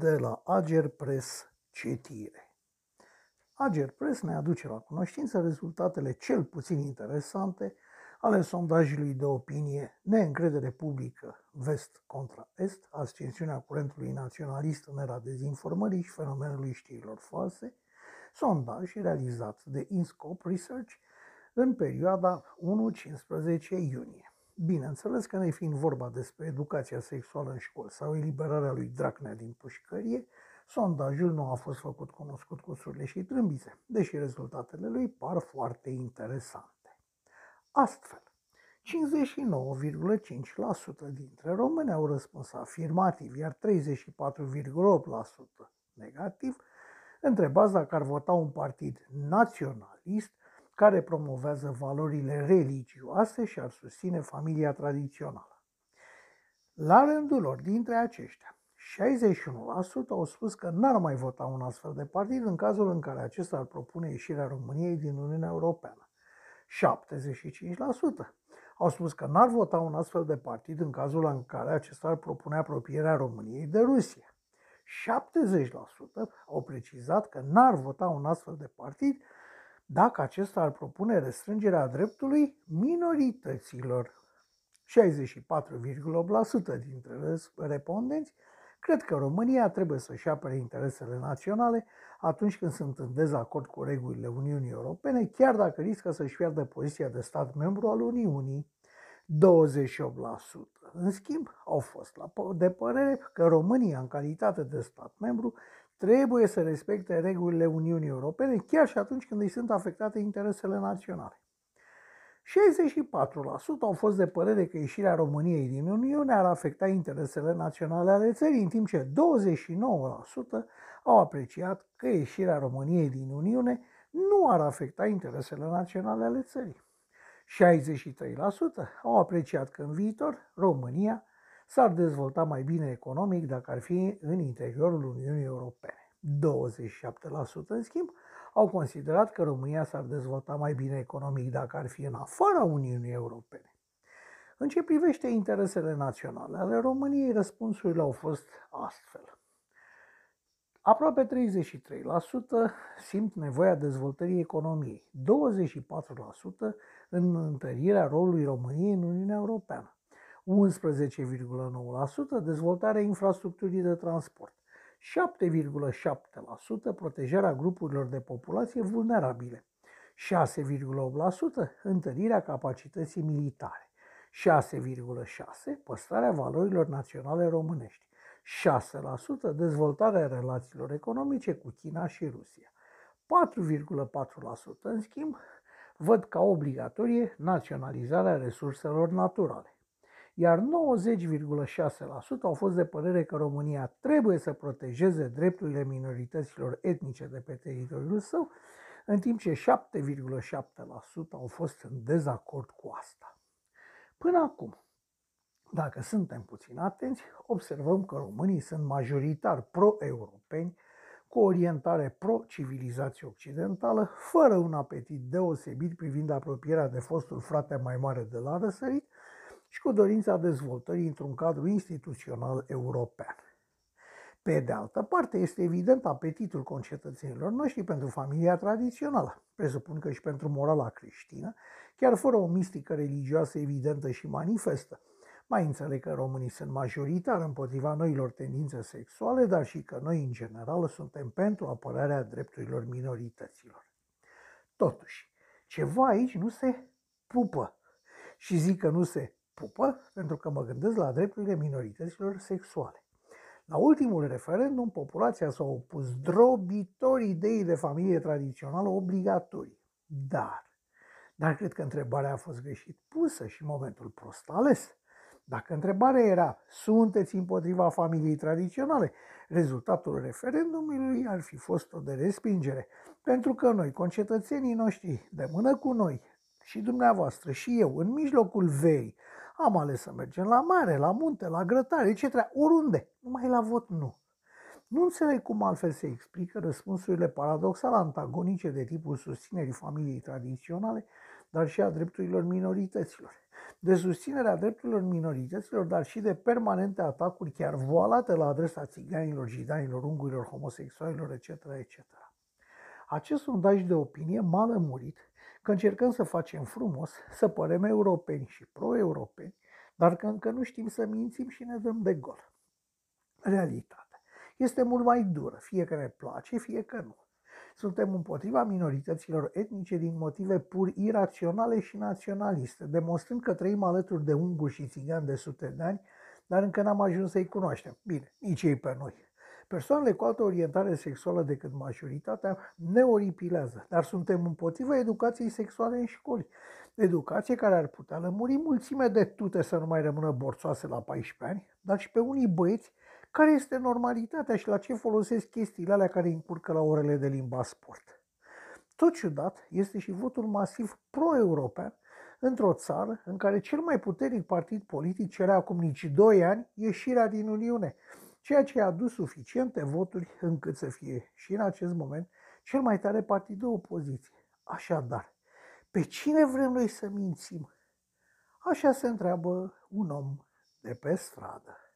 de la Ager Press Citire. Ager Press ne aduce la cunoștință rezultatele cel puțin interesante ale sondajului de opinie Neîncredere publică vest contra est, ascensiunea curentului naționalist în era dezinformării și fenomenului știrilor false, sondaj realizat de InScope Research în perioada 1-15 iunie. Bineînțeles că ne fiind vorba despre educația sexuală în școli sau eliberarea lui Dracnea din pușcărie, sondajul nu a fost făcut cunoscut cu surle și trâmbițe, deși rezultatele lui par foarte interesante. Astfel, 59,5% dintre români au răspuns afirmativ, iar 34,8% negativ, întrebați dacă ar vota un partid naționalist care promovează valorile religioase și ar susține familia tradițională. La rândul lor, dintre aceștia, 61% au spus că n-ar mai vota un astfel de partid în cazul în care acesta ar propune ieșirea României din Uniunea Europeană. 75% au spus că n-ar vota un astfel de partid în cazul în care acesta ar propune apropierea României de Rusia. 70% au precizat că n-ar vota un astfel de partid dacă acesta ar propune restrângerea dreptului minorităților. 64,8% dintre respondenți cred că România trebuie să-și apere interesele naționale atunci când sunt în dezacord cu regulile Uniunii Europene, chiar dacă riscă să-și pierdă poziția de stat membru al Uniunii. 28%. În schimb, au fost de părere că România, în calitate de stat membru, trebuie să respecte regulile Uniunii Europene, chiar și atunci când îi sunt afectate interesele naționale. 64% au fost de părere că ieșirea României din Uniune ar afecta interesele naționale ale țării, în timp ce 29% au apreciat că ieșirea României din Uniune nu ar afecta interesele naționale ale țării. 63% au apreciat că în viitor România s-ar dezvolta mai bine economic dacă ar fi în interiorul Uniunii Europene. 27% în schimb au considerat că România s-ar dezvolta mai bine economic dacă ar fi în afara Uniunii Europene. În ce privește interesele naționale ale României, răspunsurile au fost astfel. Aproape 33% simt nevoia dezvoltării economiei, 24% în întărirea rolului României în Uniunea Europeană, 11,9% dezvoltarea infrastructurii de transport, 7,7% protejarea grupurilor de populație vulnerabile, 6,8% întărirea capacității militare, 6,6% păstrarea valorilor naționale românești, 6% dezvoltarea relațiilor economice cu China și Rusia, 4,4% în schimb văd ca obligatorie naționalizarea resurselor naturale. Iar 90,6% au fost de părere că România trebuie să protejeze drepturile minorităților etnice de pe teritoriul său, în timp ce 7,7% au fost în dezacord cu asta. Până acum, dacă suntem puțin atenți, observăm că românii sunt majoritar pro-europeni, cu orientare pro-civilizație occidentală, fără un apetit deosebit privind apropierea de fostul frate mai mare de la răsărit și cu dorința dezvoltării într-un cadru instituțional european. Pe de altă parte, este evident apetitul concetățenilor noștri pentru familia tradițională, presupun că și pentru morala creștină, chiar fără o mistică religioasă evidentă și manifestă, mai înțeleg că românii sunt majoritari împotriva noilor tendințe sexuale, dar și că noi, în general, suntem pentru apărarea drepturilor minorităților. Totuși, ceva aici nu se pupă. Și zic că nu se pupă pentru că mă gândesc la drepturile minorităților sexuale. La ultimul referendum, populația s-a opus drobitor ideii de familie tradițională obligatorie. Dar, dar cred că întrebarea a fost greșit pusă și momentul prost ales. Dacă întrebarea era, sunteți împotriva familiei tradiționale, rezultatul referendumului ar fi fost o de respingere, pentru că noi, concetățenii noștri, de mână cu noi, și dumneavoastră și eu, în mijlocul verii, am ales să mergem la mare, la munte, la grătare, etc., oriunde, numai la vot nu. Nu înțeleg cum altfel se explică răspunsurile paradoxale antagonice de tipul susținerii familiei tradiționale, dar și a drepturilor minorităților. de susținerea drepturilor minorităților, dar și de permanente atacuri chiar voalate la adresa țiganilor, jidanilor, ungurilor, homosexualilor, etc., etc. Acest sondaj de opinie m-a lămurit că încercăm să facem frumos, să părem europeni și pro-europeni, dar că încă nu știm să mințim și ne dăm de gol. Realitatea este mult mai dură, fie că ne place, fie că nu. Suntem împotriva minorităților etnice din motive pur iraționale și naționaliste, demonstrând că trăim alături de unguri și țigani de sute de ani, dar încă n-am ajuns să-i cunoaștem. Bine, nici ei pe noi. Persoanele cu altă orientare sexuală decât majoritatea ne oripilează, dar suntem împotriva educației sexuale în școli. Educație care ar putea lămuri mulțime de tute să nu mai rămână borțoase la 14 ani, dar și pe unii băieți care este normalitatea și la ce folosesc chestiile alea care încurcă la orele de limba sport. Tot ciudat este și votul masiv pro-european într-o țară în care cel mai puternic partid politic cerea acum nici doi ani ieșirea din Uniune, ceea ce a adus suficiente voturi încât să fie și în acest moment cel mai tare partid de opoziție. Așadar, pe cine vrem noi să mințim? Așa se întreabă un om de pe stradă.